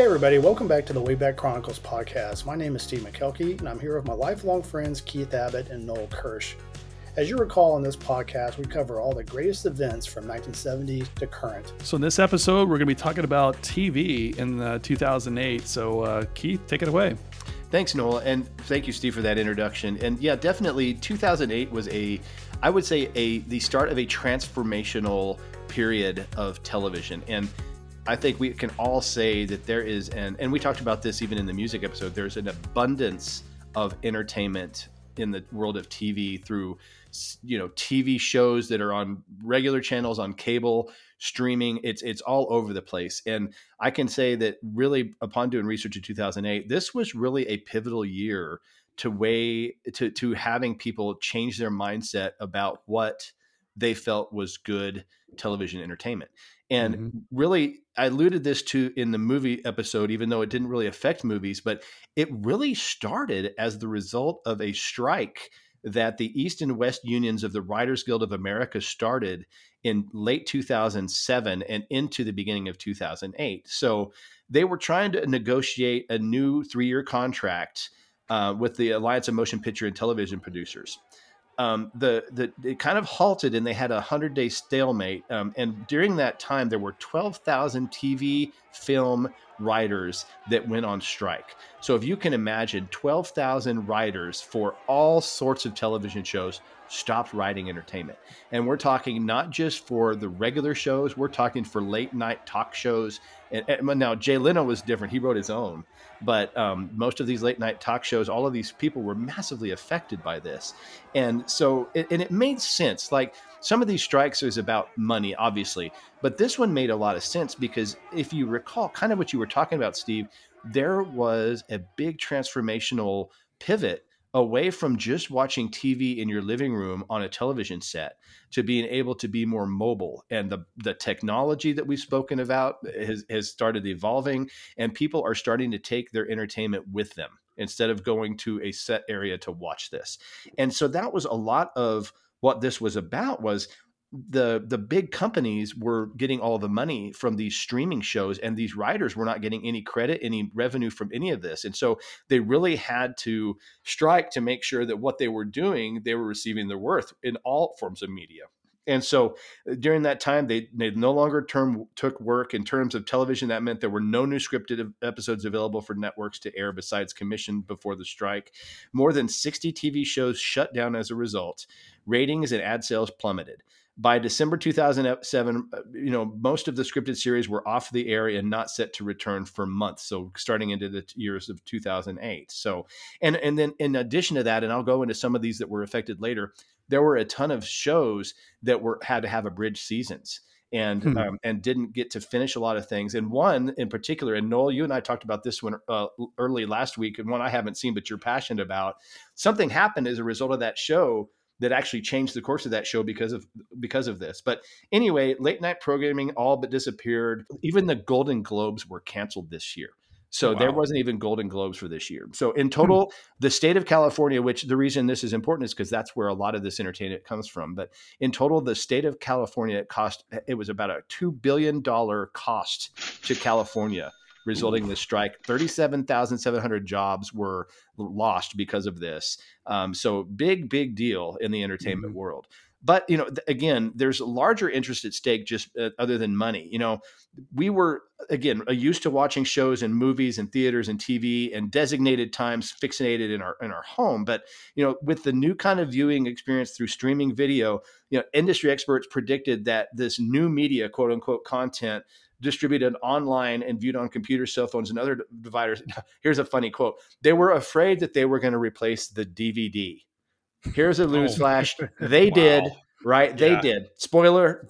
Hey, everybody, welcome back to the Wayback Chronicles podcast. My name is Steve McKelkey, and I'm here with my lifelong friends Keith Abbott and Noel Kirsch. As you recall in this podcast, we cover all the greatest events from 1970 to current. So, in this episode, we're going to be talking about TV in uh, 2008. So, uh, Keith, take it away. Thanks, Noel, and thank you, Steve, for that introduction. And yeah, definitely, 2008 was a, I would say, a the start of a transformational period of television. And I think we can all say that there is an, and we talked about this even in the music episode, there's an abundance of entertainment in the world of TV through, you know, TV shows that are on regular channels, on cable, streaming. It's it's all over the place. And I can say that really, upon doing research in 2008, this was really a pivotal year to way to to having people change their mindset about what they felt was good television entertainment. And mm-hmm. really, I alluded this to in the movie episode, even though it didn't really affect movies, but it really started as the result of a strike that the East and West unions of the Writers Guild of America started in late 2007 and into the beginning of 2008. So they were trying to negotiate a new three year contract uh, with the Alliance of Motion Picture and Television Producers um, the the it kind of halted and they had a hundred day stalemate. Um, and during that time, there were twelve thousand TV film writers that went on strike. So if you can imagine, twelve thousand writers for all sorts of television shows stopped writing entertainment. And we're talking not just for the regular shows, we're talking for late night talk shows. And, and now Jay Leno was different; he wrote his own. But um, most of these late night talk shows, all of these people were massively affected by this. And so, it, and it made sense. Like some of these strikes is about money, obviously, but this one made a lot of sense because if you recall, kind of what you were talking about, Steve, there was a big transformational pivot away from just watching TV in your living room on a television set to being able to be more mobile. And the, the technology that we've spoken about has, has started evolving, and people are starting to take their entertainment with them instead of going to a set area to watch this. And so that was a lot of what this was about was the the big companies were getting all the money from these streaming shows and these writers were not getting any credit any revenue from any of this. And so they really had to strike to make sure that what they were doing they were receiving their worth in all forms of media. And so uh, during that time they, they no longer term took work in terms of television. That meant there were no new scripted episodes available for networks to air besides commissioned before the strike. More than 60 tv shows shut down as a result. Ratings and ad sales plummeted by December 2007, uh, you know, most of the scripted series were off the air and not set to return for months. So starting into the years of 2008. So, and and then in addition to that, and I'll go into some of these that were affected later. There were a ton of shows that were had to have abridged seasons and hmm. um, and didn't get to finish a lot of things. And one in particular, and Noel, you and I talked about this one uh, early last week, and one I haven't seen, but you're passionate about. Something happened as a result of that show that actually changed the course of that show because of because of this. But anyway, late night programming all but disappeared. Even the Golden Globes were canceled this year. So wow. there wasn't even Golden Globes for this year. So in hmm. total, hmm. the state of California, which the reason this is important is because that's where a lot of this entertainment comes from. But in total, the state of California cost it was about a two billion dollar cost to California resulting in the strike. 37,700 jobs were lost because of this. Um, so big, big deal in the entertainment mm-hmm. world. But you know, th- again, there's a larger interest at stake, just uh, other than money. You know, we were again used to watching shows and movies and theaters and TV and designated times fixated in our in our home. But you know, with the new kind of viewing experience through streaming video, you know, industry experts predicted that this new media, quote unquote, content distributed online and viewed on computers, cell phones, and other devices. Here's a funny quote: They were afraid that they were going to replace the DVD. Here's a news oh. flash: they wow. did. Right, they yeah. did. Spoiler,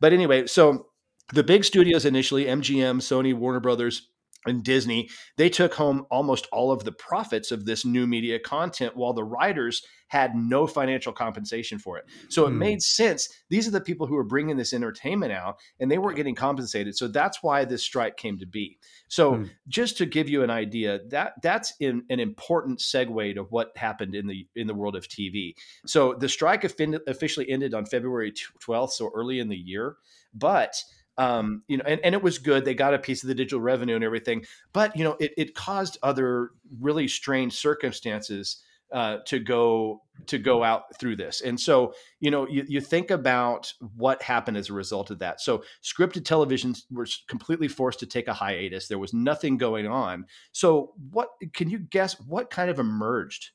but anyway, so the big studios initially, MGM, Sony, Warner Brothers, and Disney, they took home almost all of the profits of this new media content while the writers had no financial compensation for it. So it mm. made sense. These are the people who were bringing this entertainment out and they weren't getting compensated. So that's why this strike came to be. So mm. just to give you an idea, that that's in, an important segue to what happened in the in the world of TV. So the strike officially ended on February 12th, so early in the year, but Um, you know, and, and it was good. They got a piece of the digital revenue and everything, but you know, it, it caused other really strange circumstances uh, to go to go out through this. And so, you know, you, you think about what happened as a result of that. So, scripted televisions were completely forced to take a hiatus. There was nothing going on. So, what can you guess? What kind of emerged?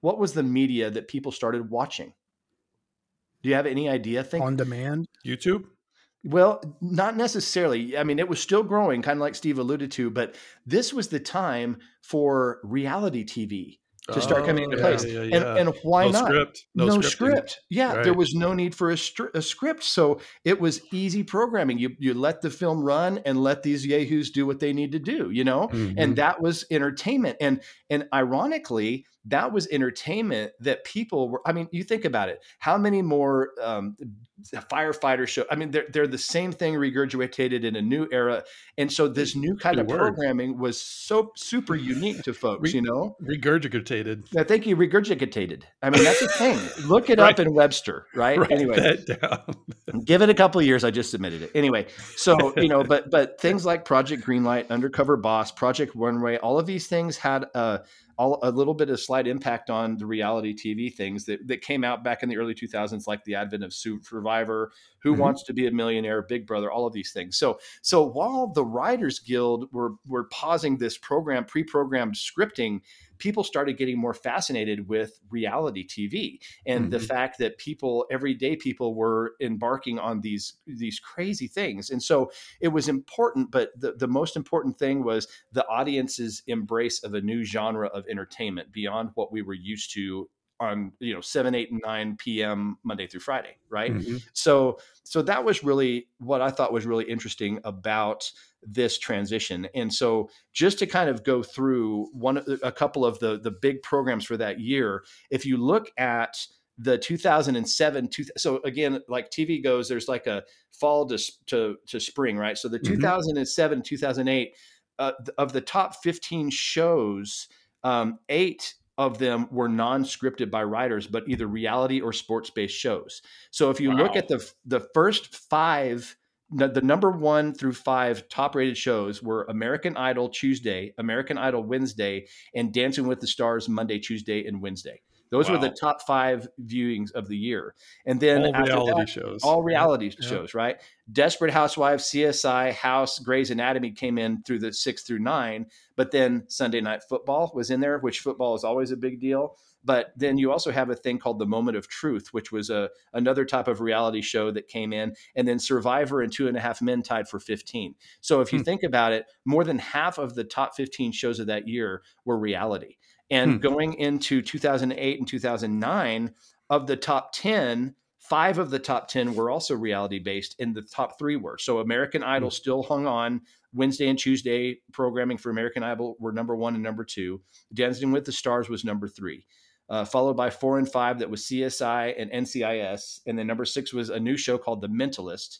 What was the media that people started watching? Do you have any idea? Think on demand, YouTube. Well, not necessarily. I mean, it was still growing, kind of like Steve alluded to, but this was the time for reality TV to start coming into oh, place. Yeah, yeah, yeah. And, and why no not? Script. No, no script. Yeah, right. there was no need for a, a, script. So it was easy programming. You you let the film run and let these yahoos do what they need to do, you know? Mm-hmm. And that was entertainment. And and ironically, that was entertainment that people were i mean you think about it how many more um, firefighter show i mean they're, they're the same thing regurgitated in a new era. And so this new kind Good of word. programming was so super unique to folks Re- you know? regurgitated. I think you regurgitated. I mean that's a thing. Look it up in webster right? Write anyway. give it a couple years i just submitted it. Anyway so you know but but things like project greenlight undercover boss project runway all of these things had a all, a little bit of slight impact on the reality TV things that, that came out back in the early 2000s, like the advent of Survivor, Who mm-hmm. Wants to Be a Millionaire, Big Brother, all of these things. So, so while the Writers Guild were were pausing this program, pre-programmed scripting people started getting more fascinated with reality TV and mm-hmm. the fact that people everyday people were embarking on these these crazy things. And so it was important, but the, the most important thing was the audience's embrace of a new genre of entertainment beyond what we were used to on you know 7 8 and 9 p.m monday through friday right mm-hmm. so so that was really what i thought was really interesting about this transition and so just to kind of go through one a couple of the the big programs for that year if you look at the 2007 two, so again like tv goes there's like a fall to to, to spring right so the mm-hmm. 2007 2008 uh, of the top 15 shows um, eight of them were non-scripted by writers, but either reality or sports-based shows. So if you wow. look at the the first five, the number one through five top-rated shows were American Idol Tuesday, American Idol Wednesday, and Dancing with the Stars Monday, Tuesday, and Wednesday. Those wow. were the top five viewings of the year. And then all reality that, shows. All reality yeah. shows, right? Desperate Housewives, CSI, House, Grey's Anatomy came in through the six through nine. But then Sunday Night Football was in there, which football is always a big deal. But then you also have a thing called the Moment of Truth, which was a another type of reality show that came in, and then Survivor and Two and a Half Men tied for 15. So if you hmm. think about it, more than half of the top 15 shows of that year were reality. And hmm. going into 2008 and 2009, of the top 10, five of the top 10 were also reality based, and the top three were. So American Idol hmm. still hung on. Wednesday and Tuesday programming for American Idol were number one and number two. Dancing with the Stars was number three. Uh, followed by four and five that was CSI and NCIS. And then number six was a new show called The Mentalist.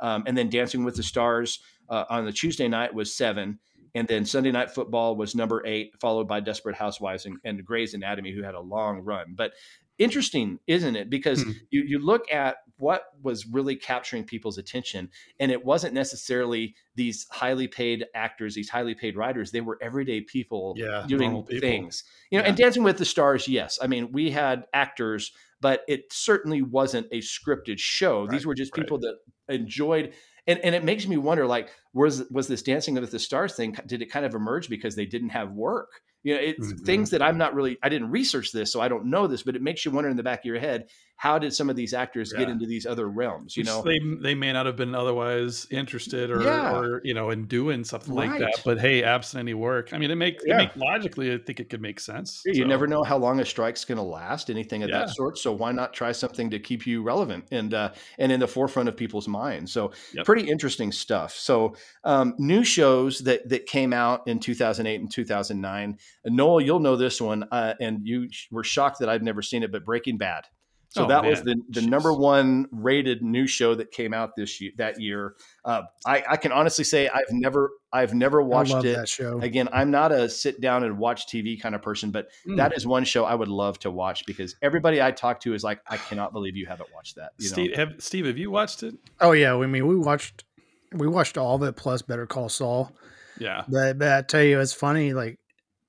Um, and then Dancing with the Stars uh, on the Tuesday night was seven. And then Sunday Night Football was number eight, followed by Desperate Housewives and, and Grey's Anatomy, who had a long run. But interesting, isn't it? Because hmm. you, you look at what was really capturing people's attention, and it wasn't necessarily these highly paid actors, these highly paid writers. They were everyday people yeah, doing people. things. You know, yeah. and Dancing with the Stars, yes. I mean, we had actors, but it certainly wasn't a scripted show. Right, These were just people right. that enjoyed and and it makes me wonder like was was this dancing with the stars thing did it kind of emerge because they didn't have work you know it's mm-hmm. things that i'm not really i didn't research this so i don't know this but it makes you wonder in the back of your head how did some of these actors yeah. get into these other realms you know they they may not have been otherwise interested or yeah. or you know in doing something right. like that but hey absent any work i mean it makes yeah. make logically i think it could make sense you so. never know how long a strike's going to last anything of that sort so why not try something to keep you relevant and uh and in the forefront of people's minds so yep. pretty interesting stuff so um new shows that that came out in 2008 and 2009 noel you'll know this one uh, and you were shocked that i'd never seen it but breaking bad so oh, that man. was the, the number one rated new show that came out this year that year. Uh, I, I, can honestly say I've never I've never watched it. That show. Again, I'm not a sit down and watch TV kind of person, but mm. that is one show I would love to watch because everybody I talk to is like, I cannot believe you haven't watched that. You Steve, have, Steve, have you watched it? Oh yeah, I mean we watched we watched all of it plus Better Call Saul. Yeah, but, but I tell you, it's funny. Like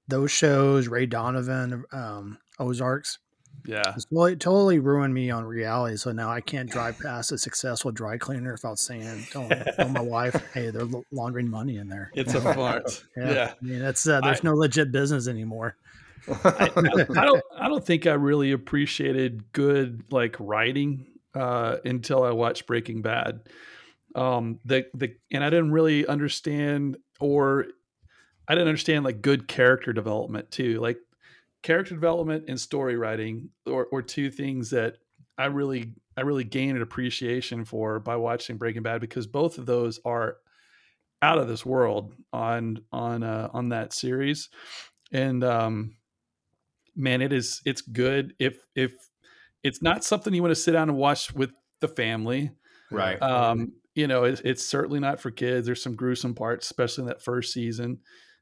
those shows, Ray Donovan, um, Ozarks. Yeah, it's totally, totally ruined me on reality. So now I can't drive past a successful dry cleaner without saying, "Don't tell my wife, hey, they're laundering money in there." It's a fart. yeah. yeah. I mean, that's uh, there's I, no legit business anymore. I, I, don't. I don't think I really appreciated good like writing uh, until I watched Breaking Bad. Um, the the and I didn't really understand or I didn't understand like good character development too. Like character development and story writing or, or two things that I really I really gained an appreciation for by watching Breaking Bad because both of those are out of this world on on uh, on that series, and um, man, it is it's good if if it's not something you want to sit down and watch with the family, right? Um, you know, it's, it's certainly not for kids. There's some gruesome parts, especially in that first season.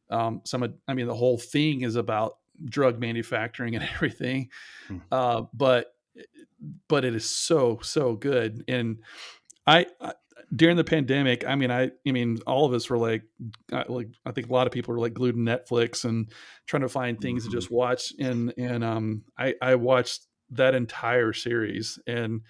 Um, some, I mean, the whole thing is about drug manufacturing and everything, hmm. uh, but but it is so so good. And I, I during the pandemic, I mean, I, I mean, all of us were like, like I think a lot of people were like glued to Netflix and trying to find things mm-hmm. to just watch. And and um, I I watched that entire series, and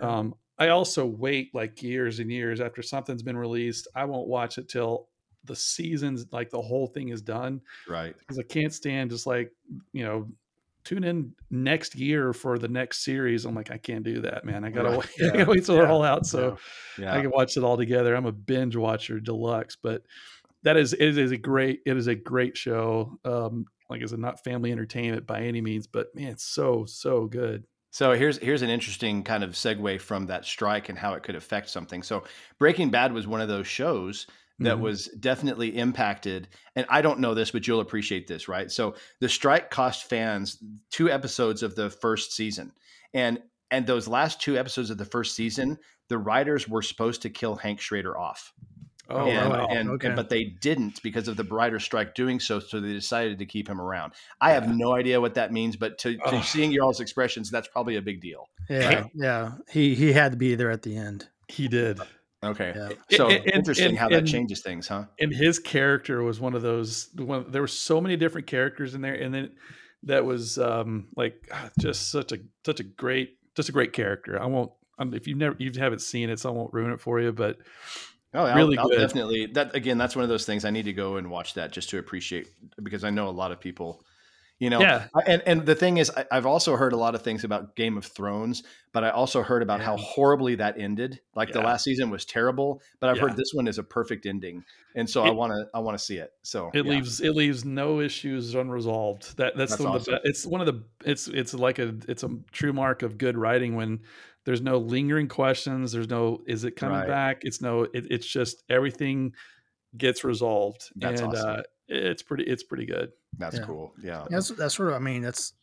um, I also wait like years and years after something's been released. I won't watch it till the seasons, like the whole thing is done. Right. Because I can't stand just like, you know, tune in next year for the next series. I'm like, I can't do that, man. I gotta right. wait. Yeah. I gotta wait till yeah. they're all out so yeah. I can watch it all together. I'm a binge watcher deluxe, but that is it is a great it is a great show. Um, like I said, not family entertainment by any means, but man, it's so so good. So here's here's an interesting kind of segue from that strike and how it could affect something. So Breaking Bad was one of those shows that mm-hmm. was definitely impacted. And I don't know this, but you'll appreciate this, right? So the strike cost fans two episodes of the first season. And and those last two episodes of the first season, the writers were supposed to kill Hank Schrader off. Oh, and, wow. and, okay. and, but they didn't because of the writer strike doing so. So they decided to keep him around. I yeah. have no idea what that means, but to, to seeing your all's expressions, that's probably a big deal. Yeah, yeah. He he had to be there at the end. He did. Okay, yeah. so and, interesting and, how that changes things, huh? And his character was one of those. One there were so many different characters in there, and then that was um like ah, just such a such a great just a great character. I won't. if you never you haven't seen it, so I won't ruin it for you, but Oh, really I'll, I'll definitely that again. That's one of those things I need to go and watch that just to appreciate because I know a lot of people, you know. Yeah. And and the thing is, I, have also heard a lot of things about Game of Thrones, but I also heard about yeah. how horribly that ended. Like yeah. the last season was terrible, but I've heard this one is a perfect ending, and so it, I want to I want to see it. So it leaves it leaves no issues unresolved. That that's, that's one awesome. the it's one of the it's it's like a it's a true mark of good writing when there's no lingering questions. There's no is it coming right. back? It's no. It, it's just everything gets resolved, that's and awesome. uh, it's pretty. It's pretty good. That's yeah. cool. Yeah. That's that's sort of. I mean, that's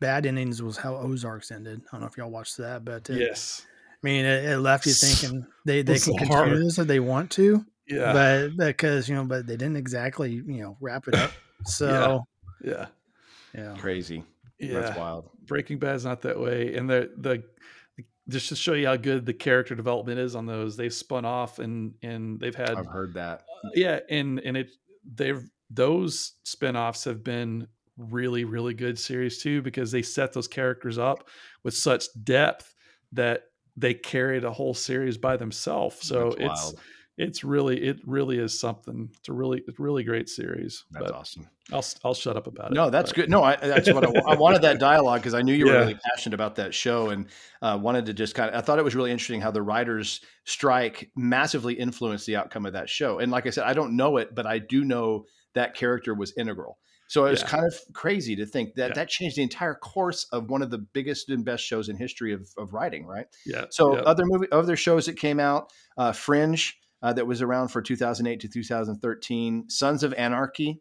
bad endings was how Ozarks ended. I don't know if y'all watched that, but it, yes. I mean, it, it left you thinking they they can continue this if they want to. Yeah. But because you know, but they didn't exactly you know wrap it up. So. yeah. Yeah. Crazy. Yeah. That's wild. Breaking Bad's not that way, and the the just to show you how good the character development is on those they've spun off and and they've had i've heard that uh, yeah and and it they've those spin-offs have been really really good series too because they set those characters up with such depth that they carried a whole series by themselves. So That's it's wild. it's really it really is something. It's a really it's a really great series that's awesome. I'll i'll shut up about it no that's but. good. No I, that's what I, I, wanted that dialogue because i knew you were yeah. really passionate about that show and uh, wanted to just kind of i thought it was really interesting how the writers strike massively influenced the outcome of that show. And like i said i don't know it but i do know that character was integral so it was yeah. kind of crazy to think that yeah. that changed the entire course of one of the biggest and best shows in history of, of writing, right? Yeah. So other movie, other shows that came out, uh, Fringe, uh, that was around for 2008 to 2013. Sons of Anarchy,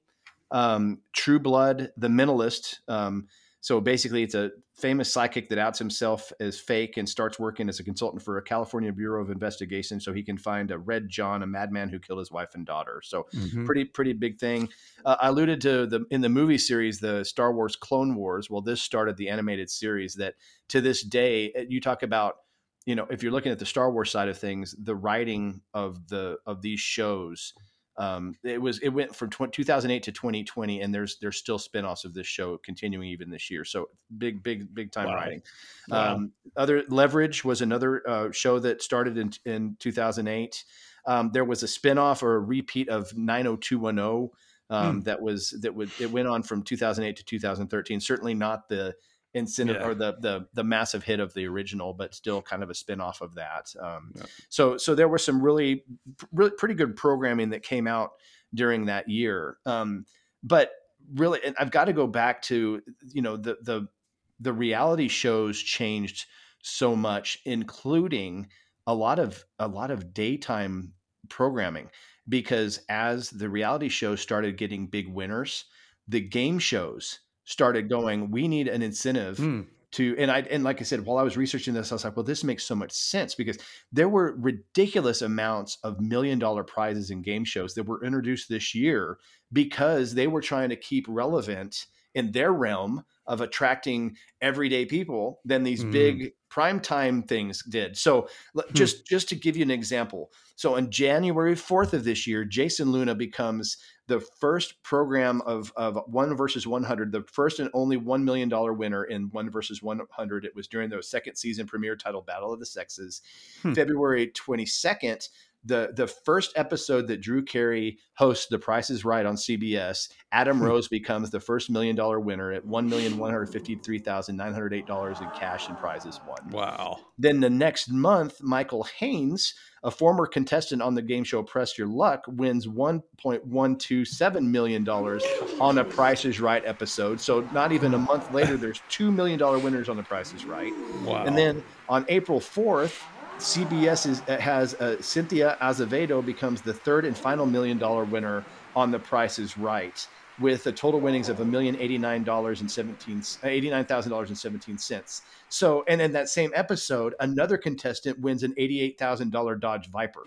um, True Blood, The Mentalist. Um, so basically, it's a famous psychic that outs himself as fake and starts working as a consultant for a California Bureau of Investigation, so he can find a Red John, a madman who killed his wife and daughter. So mm-hmm. pretty pretty big thing. Uh, I alluded to the in the movie series, the Star Wars Clone Wars. Well, this started the animated series that to this day, you talk about you know, if you're looking at the Star Wars side of things, the writing of the of these shows, um, it was it went from 2008 to 2020, and there's there's still spinoffs of this show continuing even this year. So big, big, big time wow. writing. Wow. Um, other Leverage was another uh, show that started in in 2008. Um, there was a spinoff or a repeat of 90210 um, hmm. that was that would it went on from 2008 to 2013. Certainly not the incentive yeah. or the, the the massive hit of the original, but still kind of a spin-off of that. Um, yeah. So so there was some really really pretty good programming that came out during that year. Um, but really, and I've got to go back to you know the the the reality shows changed so much, including a lot of a lot of daytime programming because as the reality shows started getting big winners, the game shows started going, we need an incentive mm. to and I and like I said, while I was researching this, I was like, well, this makes so much sense because there were ridiculous amounts of million dollar prizes in game shows that were introduced this year because they were trying to keep relevant in their realm of attracting everyday people than these mm. big primetime things did. So hmm. just just to give you an example. So on January 4th of this year, Jason Luna becomes the first program of, of one versus 100, the first and only $1 million winner in one versus 100. It was during the second season premiere title Battle of the Sexes. Hmm. February 22nd, the the first episode that Drew Carey hosts The Price is Right on CBS, Adam hmm. Rose becomes the first million dollar winner at one million one hundred fifty three thousand nine hundred eight dollars in cash and prizes won. Wow! Then the next month, Michael Haynes, a former contestant on the game show Press Your Luck, wins one point one two seven million dollars on a Price is Right episode. So not even a month later, there's two million dollar winners on The Price is Right. Wow! And then on April fourth CBS is, uh, has uh, Cynthia Azevedo becomes the third and final million dollar winner on The Price is Right, with a total winnings of a million eighty nine dollars and seventeen uh, eighty nine thousand dollars and seventeen cents. So, and in that same episode, another contestant wins an eighty eight thousand dollar Dodge Viper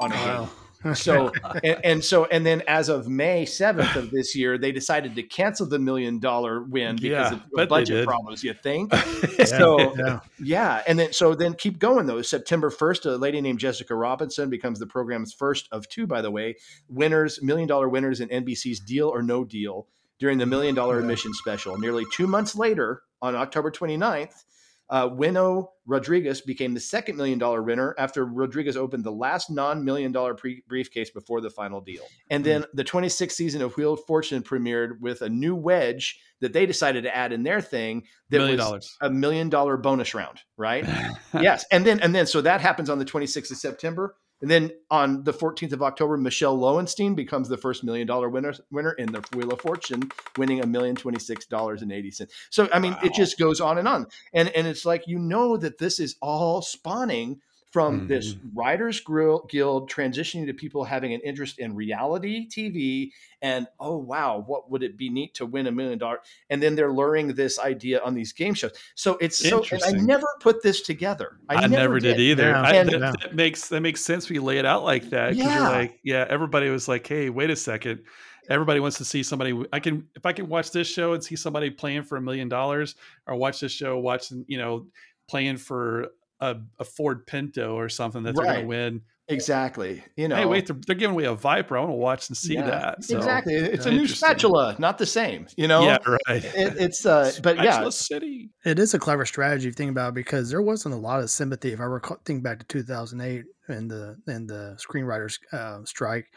on a wow. game so and, and, so and then as of May 7th of this year, they decided to cancel the million dollar win because yeah, of budget problems, you think? yeah, so yeah. yeah. And then so then keep going though. September 1st, a lady named Jessica Robinson becomes the program's first of two, by the way, winners, million dollar winners in NBC's Deal or No Deal during the million dollar admission special. Nearly two months later, on October 29th, uh, Wino Rodriguez became the second million dollar winner after Rodriguez opened the last non million dollar pre- briefcase before the final deal. And then the 26th season of Wheel of Fortune premiered with a new wedge that they decided to add in their thing that million was dollars. a million dollar bonus round, right? yes. And then, and then, so that happens on the 26th of September. And then on the 14th of October, Michelle Loewenstein becomes the first million dollar winner winner in the Wheel of Fortune, winning a million twenty six dollars and eighty cents. So I mean, wow. it just goes on and on, and and it's like you know that this is all spawning from mm-hmm. this writers guild transitioning to people having an interest in reality tv and oh wow what would it be neat to win a million dollars and then they're luring this idea on these game shows. So it's so and i never put this together. I, I never, never, did, did. either. Yeah. I, and, that, that, makes that makes sense when you lay it out like that because yeah. you're like yeah everybody was like hey wait a second. Everybody wants to see somebody i can if i can watch this show and see somebody playing for a million dollars or watch this show watching you know playing for a, a Ford Pinto or something that they're going to win. Exactly. You know, hey, wait, they're, they're, giving away a Viper. I want to watch and see yeah, that. So, exactly. It's a new spatula, not the same. You know. Yeah, right. It, it's uh, but yeah, city. It is a clever strategy. Think about it, because there wasn't a lot of sympathy. If I recall, think back to 2008 and the and the screenwriters uh, strike,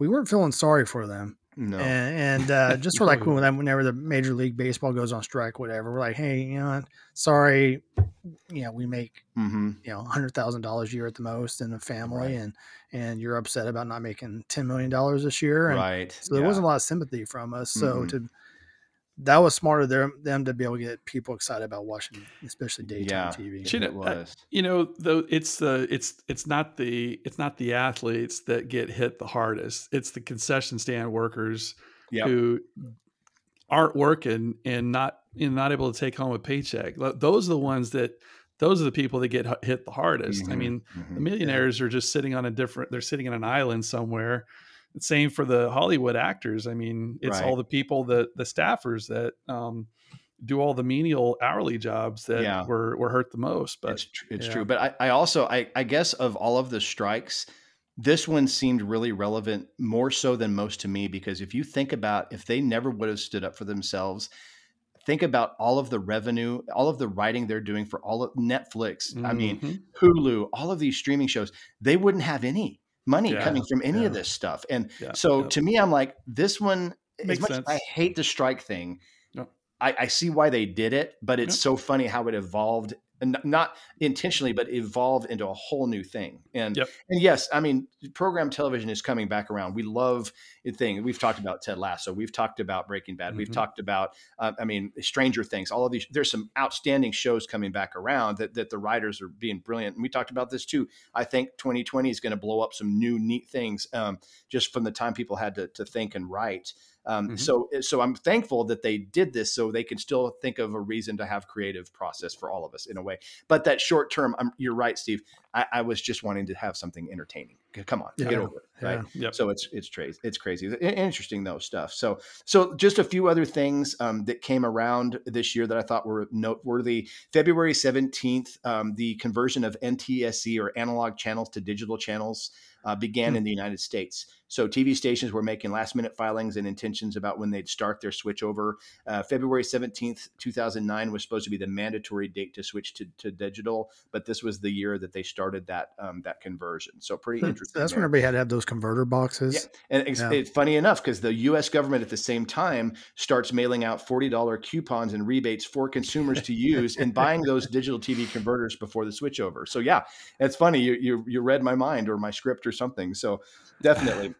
we weren't feeling sorry for them. No. And, and uh, just for like whenever the Major League Baseball goes on strike, whatever, we're like, hey, you know, sorry, you know, we make mm-hmm. you know hundred thousand dollars a year at the most in a family, right. and and you're upset about not making ten million dollars this year, and right? So there yeah. wasn't a lot of sympathy from us. So mm-hmm. to that was smarter them them to be able to get people excited about watching, especially daytime yeah, TV. You know, uh, you know, though it's the it's it's not the it's not the athletes that get hit the hardest. It's the concession stand workers yep. who aren't working and not and not able to take home a paycheck. Those are the ones that those are the people that get hit the hardest. Mm-hmm, I mean, mm-hmm, the millionaires yeah. are just sitting on a different. They're sitting on an island somewhere same for the Hollywood actors. I mean, it's right. all the people that the staffers that um, do all the menial hourly jobs that Yeah. were were hurt the most. But it's tr- it's yeah. true. But I, I also I, I guess of all of the strikes, this one seemed really relevant more so than most to me because if you think about if they never would have stood up for themselves, think about all of the revenue, all of the writing they're doing for all of Netflix. I mean, Mhm. Hulu, all of these streaming shows, they wouldn't have any money Yeah, coming from any of this stuff. And Yeah, so yeah. to me, I'm like, this one, Makes as much as I hate the strike thing. I, I see why they did it, but it's so funny how it evolved and not intentionally, but evolve into a whole new thing. And Yep. and yes, I mean, program television is coming back around. We love the thing. We've talked about Ted Lasso. We've talked about Breaking Bad. We've Mhm. talked about, uh, I mean, Stranger Things. All of these. There's some outstanding shows coming back around that that the writers are being brilliant. And we talked about this too. I think 2020 is going to blow up some new neat things um, just from the time people had to, to think and write. Um, Mhm. So, so I'm thankful that they did this, so they can still think of a reason to have creative process for all of us in a way. But that short term, I'm, you're right, Steve. I, I was just wanting to have something entertaining. Come on, get Yeah. over it, right? Yeah. Yep. So it's it's crazy. It's crazy. Interesting though stuff. So so just a few other things um, that came around this year that I thought were noteworthy. February seventeenth, um, the conversion of NTSC or analog channels to digital channels uh, began Hmm. in the United States. So TV stations were making last minute filings and intentions about when they'd start their switch over. Uh, February seventeenth, two thousand nine, was supposed to be the mandatory date to switch to, to digital, but this was the year that they started that um, that conversion. So pretty So interesting. that's there. when everybody had to have those converter boxes. Yeah. And it's, Yeah. it's funny enough because the U.S. government at the same time starts mailing out forty dollar coupons and rebates for consumers to use in buying those digital TV converters before the switchover. So yeah, it's funny you you you read my mind or my script or something. So definitely.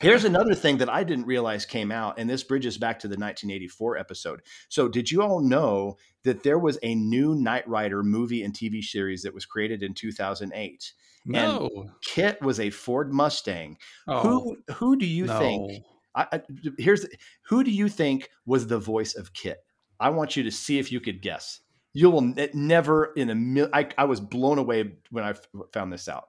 Here's another thing that I didn't realize came out, and this bridges back to the 1984 episode. So, did you all know that there was a new Knight Rider movie and TV series that was created in 2008? no. KITT was a Ford Mustang. Oh, Who who do you no. think? I, I, here's who do you think was the voice of KITT? I want you to see if you could guess. You will ne- never in a mil- I, I was blown away when I f- found this out.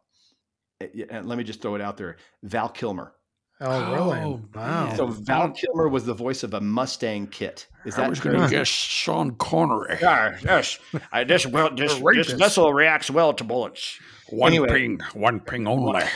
Eh, yeah, And let me just throw it out there: Val Kilmer. Oh, oh, really? Oh, wow. So Val Kilmer was the voice of a Mustang KITT. Is that I that was going to guess Sean Connery. Yeah, yes. I, this, well, this, this vessel reacts well to bullets. One Anyway. ping, one ping only.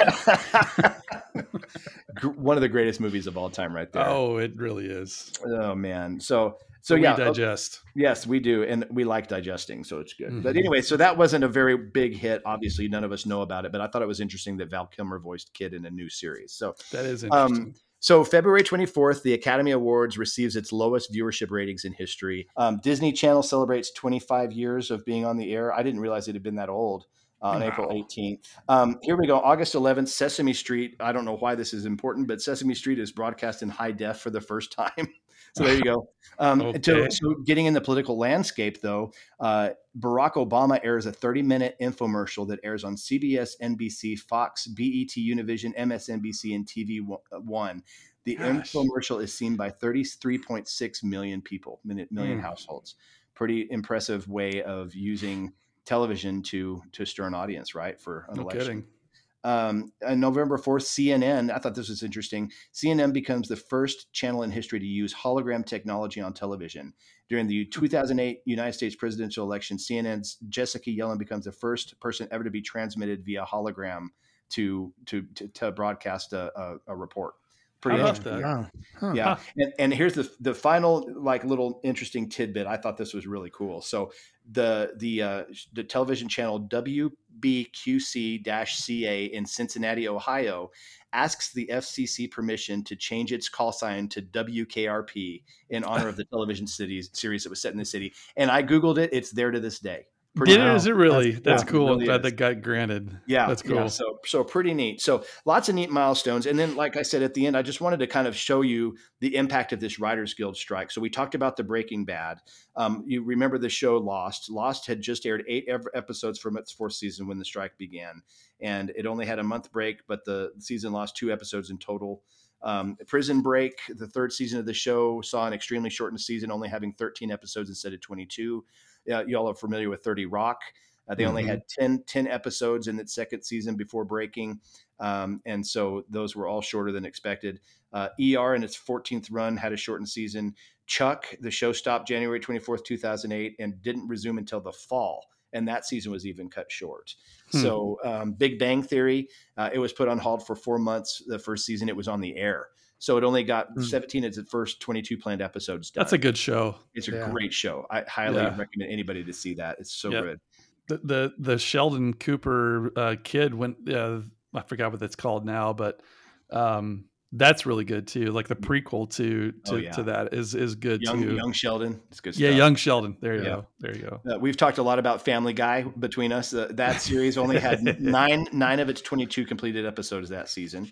One of the greatest movies of all time, right there. oh, it really is. Oh, man. So so we yeah, uh, digest. Yes, we do, and we like digesting, so it's good. But Mhm. anyway, so that wasn't a very big hit. Obviously, none of us know about it, but I thought it was interesting that Val Kilmer voiced KITT in a new series. So, That is um, interesting. so February twenty fourth, the Academy Awards receives its lowest viewership ratings in history. Um, Disney Channel celebrates twenty five years of being on the air. I didn't realize it had been that old. Uh, on Wow. April 18th. Um, here we go. August 11th, Sesame Street. I don't know why this is important, but Sesame Street is broadcast in high def for the first time. So there you go. Um, Okay. to, so getting in the political landscape, though, uh, Barack Obama airs a 30 minute infomercial that airs on CBS, NBC, Fox, BET, Univision, MSNBC, and TV One. The Gosh. infomercial is seen by 33.6 million people, million, million Hmm. households. Pretty impressive way of using television to to stir an audience, right? For an No election. kidding. Um, on November 4th, CNN, I thought this was interesting. CNN becomes the first channel in history to use hologram technology on television. During the 2008 United States presidential election, CNN's Jessica Yellin becomes the first person ever to be transmitted via hologram to to to, to broadcast a, a, a report. Pretty How about interesting. that? Wow. Huh. Yeah, and, and here's the the final like little interesting tidbit. I thought this was really cool. So the the uh, the television channel WBQC-CA in Cincinnati, Ohio, asks the FCC permission to change its call sign to WKRP in honor of the television cities series that was set in the city. And I googled it; it's there to this day. Did it, wow. is it really? That's- That's, yeah, cool. really I'm glad is. that got granted. Yeah, That's yeah, cool. so so pretty neat. So lots of neat milestones. And then, like I said at the end, I just wanted to kind of show you the impact of this Writers Guild strike. So we talked about the Breaking Bad. Um, you remember the show Lost? Lost had just aired eight episodes from its fourth season when the strike began, and it only had a month break, but the season lost two episodes in total. Um, Prison Break, the third season of the show, saw an extremely shortened season, only having 13 episodes instead of 22. Uh, y'all are familiar with 30 Rock. Uh, they only Mhm. had 10, 10 episodes in its second season before breaking. Um, and so those were all shorter than expected. Uh, ER in its 14th run had a shortened season. Chuck, the show stopped January 24th, 2008, and didn't resume until the fall. And that season was even cut short. Hmm. So, um, Big Bang Theory, uh, it was put on hold for four months. The first season, it was on the air. So it only got mm. 17 of the first 22 planned episodes done. That's a good show. It's a yeah. great show. I highly yeah. recommend anybody to see that. It's so yep. good. The, the, the Sheldon Cooper uh, kid went. Uh, I forgot what that's called now, but um, that's really good too. Like the prequel to to, oh, yeah. to that is is good young, too. Young Sheldon, it's good. Yeah, Young Sheldon. There you yeah. go. There you go. Uh, we've talked a lot about Family Guy between us. Uh, that series only had nine nine of its twenty two completed episodes that season.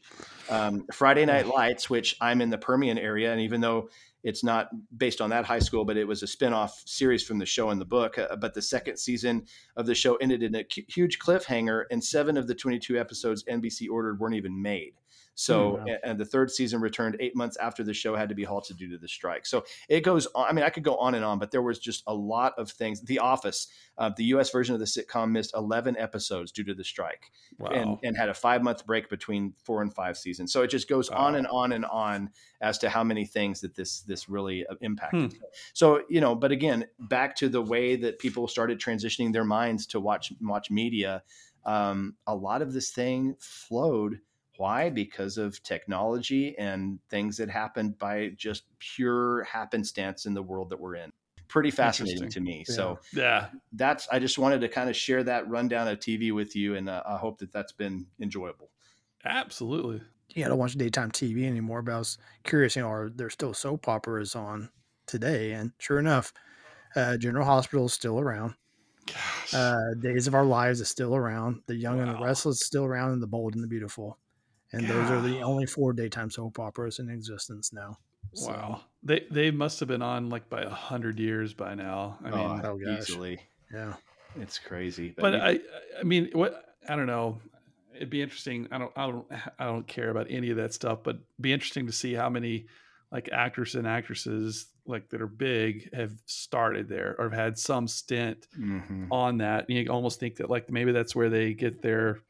Um, Friday Night Lights, which I'm in the Permian area, and even though it's not based on that high school, but it was a spin-off series from the show in the book. Uh, but the second season of the show ended in a huge cliffhanger, and seven of the 22 episodes NBC ordered weren't even made. So, mm, wow. and the third season returned eight months after the show had to be halted due to the strike. So it goes on. I mean, I could go on and on, but there was just a lot of things. The Office, uh, the US version of the sitcom, missed 11 episodes due to the strike wow. and, and had a five month break between four and five seasons. So it just goes wow. on and on and on as to how many things that this, this really uh, impacted. Hmm. So, you know, but again, back to the way that people started transitioning their minds to watch, watch media. Um, a lot of this thing flowed why? Because of technology and things that happened by just pure happenstance in the world that we're in. Pretty fascinating to me. Yeah. So yeah, that's I just wanted to kind of share that rundown of TV with you, and uh, I hope that that's been enjoyable. Absolutely. Yeah, I don't watch daytime TV anymore, but I was curious, you know, are there still soap operas on today? And sure enough, uh, General Hospital is still around. Uh, Days of Our Lives is still around. The Young wow. and the Restless is still around, and The Bold and the Beautiful and those are the only four daytime soap operas in existence now. So. Wow, they they must have been on like by a hundred years by now. I mean, oh, oh easily, yeah, it's crazy. But, but you, I, I mean, what I don't know. It'd be interesting. I don't, I don't, I don't care about any of that stuff, but be interesting to see how many like actors and actresses like that are big have started there or have had some stint mm-hmm. on that. And you almost think that like maybe that's where they get their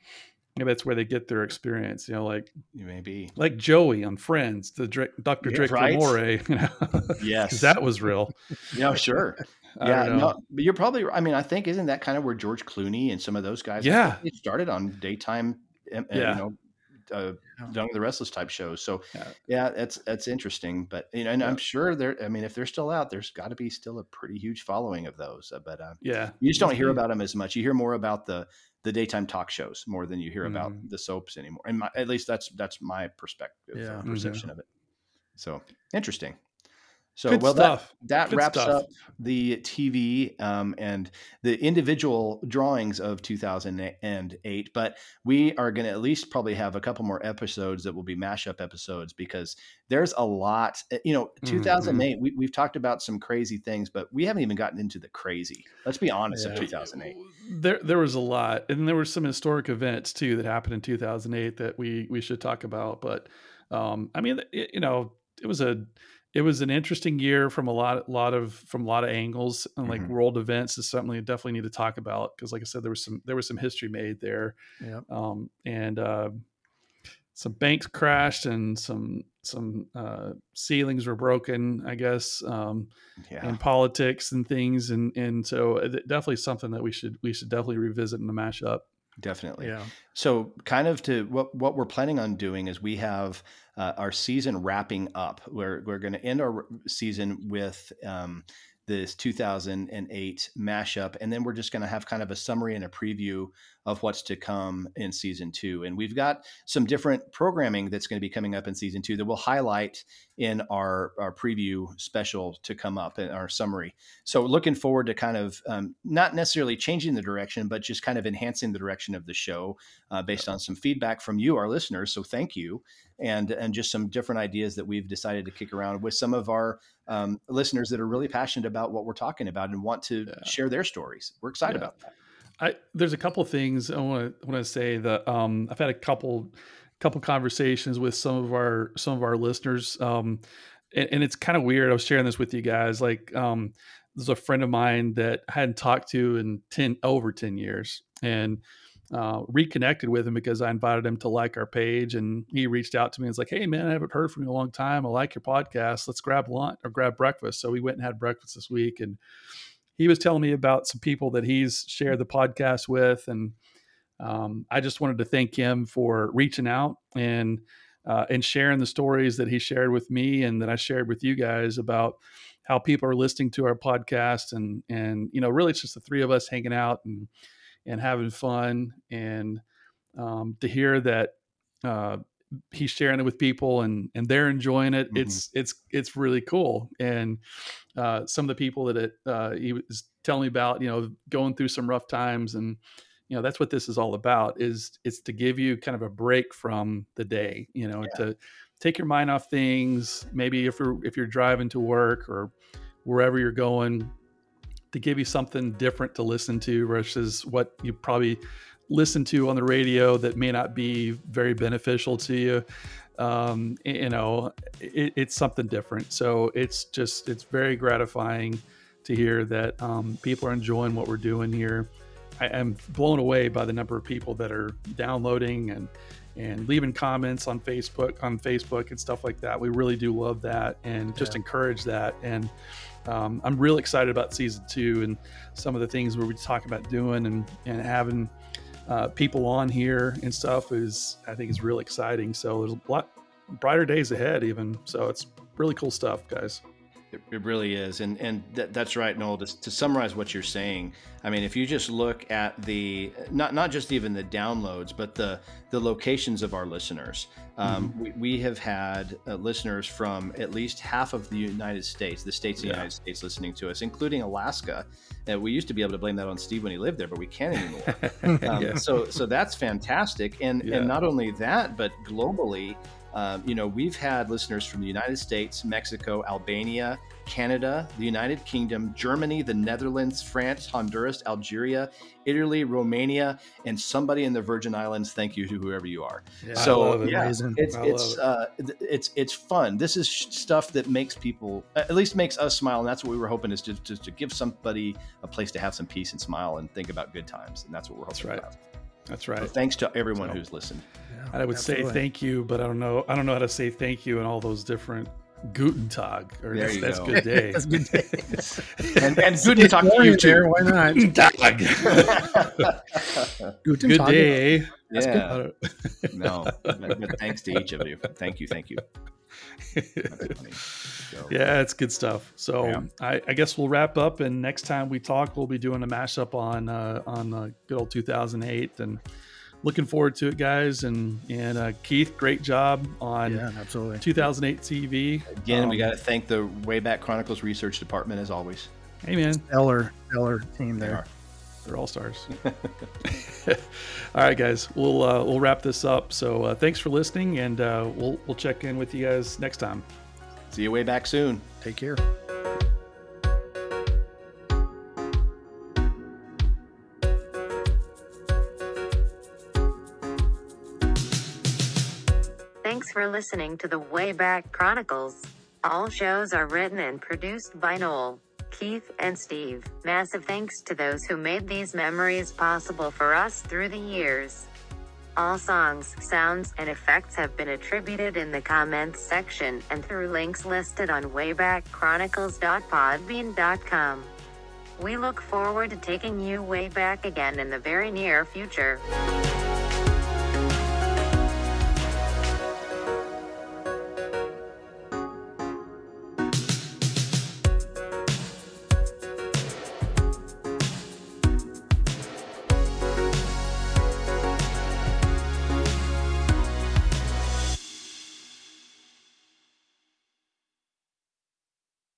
maybe that's where they get their experience. You know, like maybe like Joey on Friends, the Dr- Dr. Yeah, Drake right? Lamore. Eh? You know? yes, that was real. Yeah, sure. yeah, no, but you're probably. I mean, I think isn't that kind of where George Clooney and some of those guys? Yeah, started on daytime. Eh, eh, yeah. you know, uh, Young the Restless type shows. So yeah. yeah, that's that's interesting. But you know, and yeah. I'm sure there. I mean, if they're still out, there's got to be still a pretty huge following of those. Uh, but uh, yeah, you just don't hear about them as much. You hear more about the the daytime talk shows more than you hear mm-hmm. about the soaps anymore. And my, at least that's that's my perspective, yeah. uh, perception of it. So interesting. So Good well, stuff. that that Good wraps stuff. up the TV um, and the individual drawings of 2008. But we are going to at least probably have a couple more episodes that will be mashup episodes because there's a lot. Eh, you know, 2008. Mm-hmm. We, we've talked about some crazy things, but we haven't even gotten into the crazy. Let's be honest. Yeah. Of 2008, there there was a lot, and there were some historic events too that happened in 2008 that we we should talk about. But um, I mean, it, you know, it was a it was an interesting year from a lot, lot of from a lot of angles, and like mm-hmm. world events is something we definitely need to talk about because, like I said, there was some there was some history made there, yeah. Um, and uh, some banks crashed and some some uh, ceilings were broken, I guess, um, yeah. and politics and things, and and so uh, definitely something that we should we should definitely revisit in the mashup. Definitely. Yeah. So, kind of to what what we're planning on doing is we have uh, our season wrapping up. We're we're going to end our season with um, this 2008 mashup, and then we're just going to have kind of a summary and a preview of what's to come in season two. And we've got some different programming that's going to be coming up in season two that we'll highlight in our, our preview special to come up in our summary. So looking forward to kind of um, not necessarily changing the direction, but just kind of enhancing the direction of the show uh, based on some feedback from you, our listeners. So thank you. And, and just some different ideas that we've decided to kick around with some of our um, listeners that are really passionate about what we're talking about and want to yeah. share their stories. We're excited yeah. about that. I, there's a couple things I want to want to say that um, I've had a couple couple conversations with some of our some of our listeners, um, and, and, it's kind of weird. I was sharing this with you guys. Like, um, there's a friend of mine that I hadn't talked to in ten over ten years, and uh, reconnected with him because I invited him to like our page, and he reached out to me and was like, "Hey, man, I haven't heard from you in a long time. I like your podcast. Let's grab lunch or grab breakfast." So we went and had breakfast this week, and he was telling me about some people that he's shared the podcast with, and um, I just wanted to thank him for reaching out and uh, and sharing the stories that he shared with me and that I shared with you guys about how people are listening to our podcast and and you know really it's just the three of us hanging out and and having fun and um, to hear that uh, he's sharing it with people and and they're enjoying it. Mm-hmm. It's it's it's really cool. And uh, some of the people that it, uh, he was telling me about, you know, going through some rough times and you know that's what this is all about is it's to give you kind of a break from the day you know yeah. to take your mind off things maybe if you're if you're driving to work or wherever you're going to give you something different to listen to versus what you probably listen to on the radio that may not be very beneficial to you. Um, you know it, it's something different. So it's just it's very gratifying to hear that um, people are enjoying what we're doing here. I am blown away by the number of people that are downloading and and leaving comments on Facebook on Facebook and stuff like that. We really do love that and just yeah. encourage that. And um, I'm really excited about season two and some of the things where we're talking about doing and and having uh, people on here and stuff is I think is really exciting. So there's a lot brighter days ahead even. So it's really cool stuff, guys. It, it really is, and and th- that's right, Noel. To, to, summarize what you're saying, I mean, if you just look at the not not just even the downloads, but the the locations of our listeners, um, mm-hmm. we, we have had uh, listeners from at least half of the United States, the states of the. United States, listening to us, including Alaska. And we used to be able to blame that on Steve when he lived there, but we can't anymore. um, yeah. So so that's fantastic, and yeah. and not only that, but globally. Um, you know, we've had listeners from the United States, Mexico, Albania, Canada, the United Kingdom, Germany, the Netherlands, France, Honduras, Algeria, Italy, Romania, and somebody in the Virgin Islands. Thank you to whoever you are. Yeah, so it. yeah, Amazing. it's it's uh, it's it's fun. This is stuff that makes people at least makes us smile, and that's what we were hoping is just to, to, give somebody a place to have some peace and smile and think about good times, and that's what we're hoping that's right. about. That's right. So thanks to everyone so, who's listened. Yeah, I would absolutely. say thank you, but I don't know. I don't know how to say thank you in all those different Guten Tag, or there that's, that's go. good day. that's good day. and, and Guten Tag to you too. Why not? Guten Tag. Guten good day. That's yeah. Good. no, but thanks to each of you. Thank you. Thank you. So, yeah, it's good stuff. So yeah. I, I, guess we'll wrap up, and next time we talk, we'll be doing a mashup on uh, on uh, good old 2008, and looking forward to it, guys. And and uh, Keith, great job on yeah, absolutely 2008 TV. Again, um, we got to thank the Wayback Chronicles Research Department as always. Hey, man, stellar, stellar team there. They are all stars. all right, guys, we'll uh, we'll wrap this up. So uh, thanks for listening, and uh, we'll we'll check in with you guys next time. See you way back soon. Take care. Thanks for listening to the Wayback Chronicles. All shows are written and produced by Noel. Keith, and Steve. Massive thanks to those who made these memories possible for us through the years. All songs, sounds, and effects have been attributed in the comments section and through links listed on waybackchronicles.podbean.com. We look forward to taking you way back again in the very near future.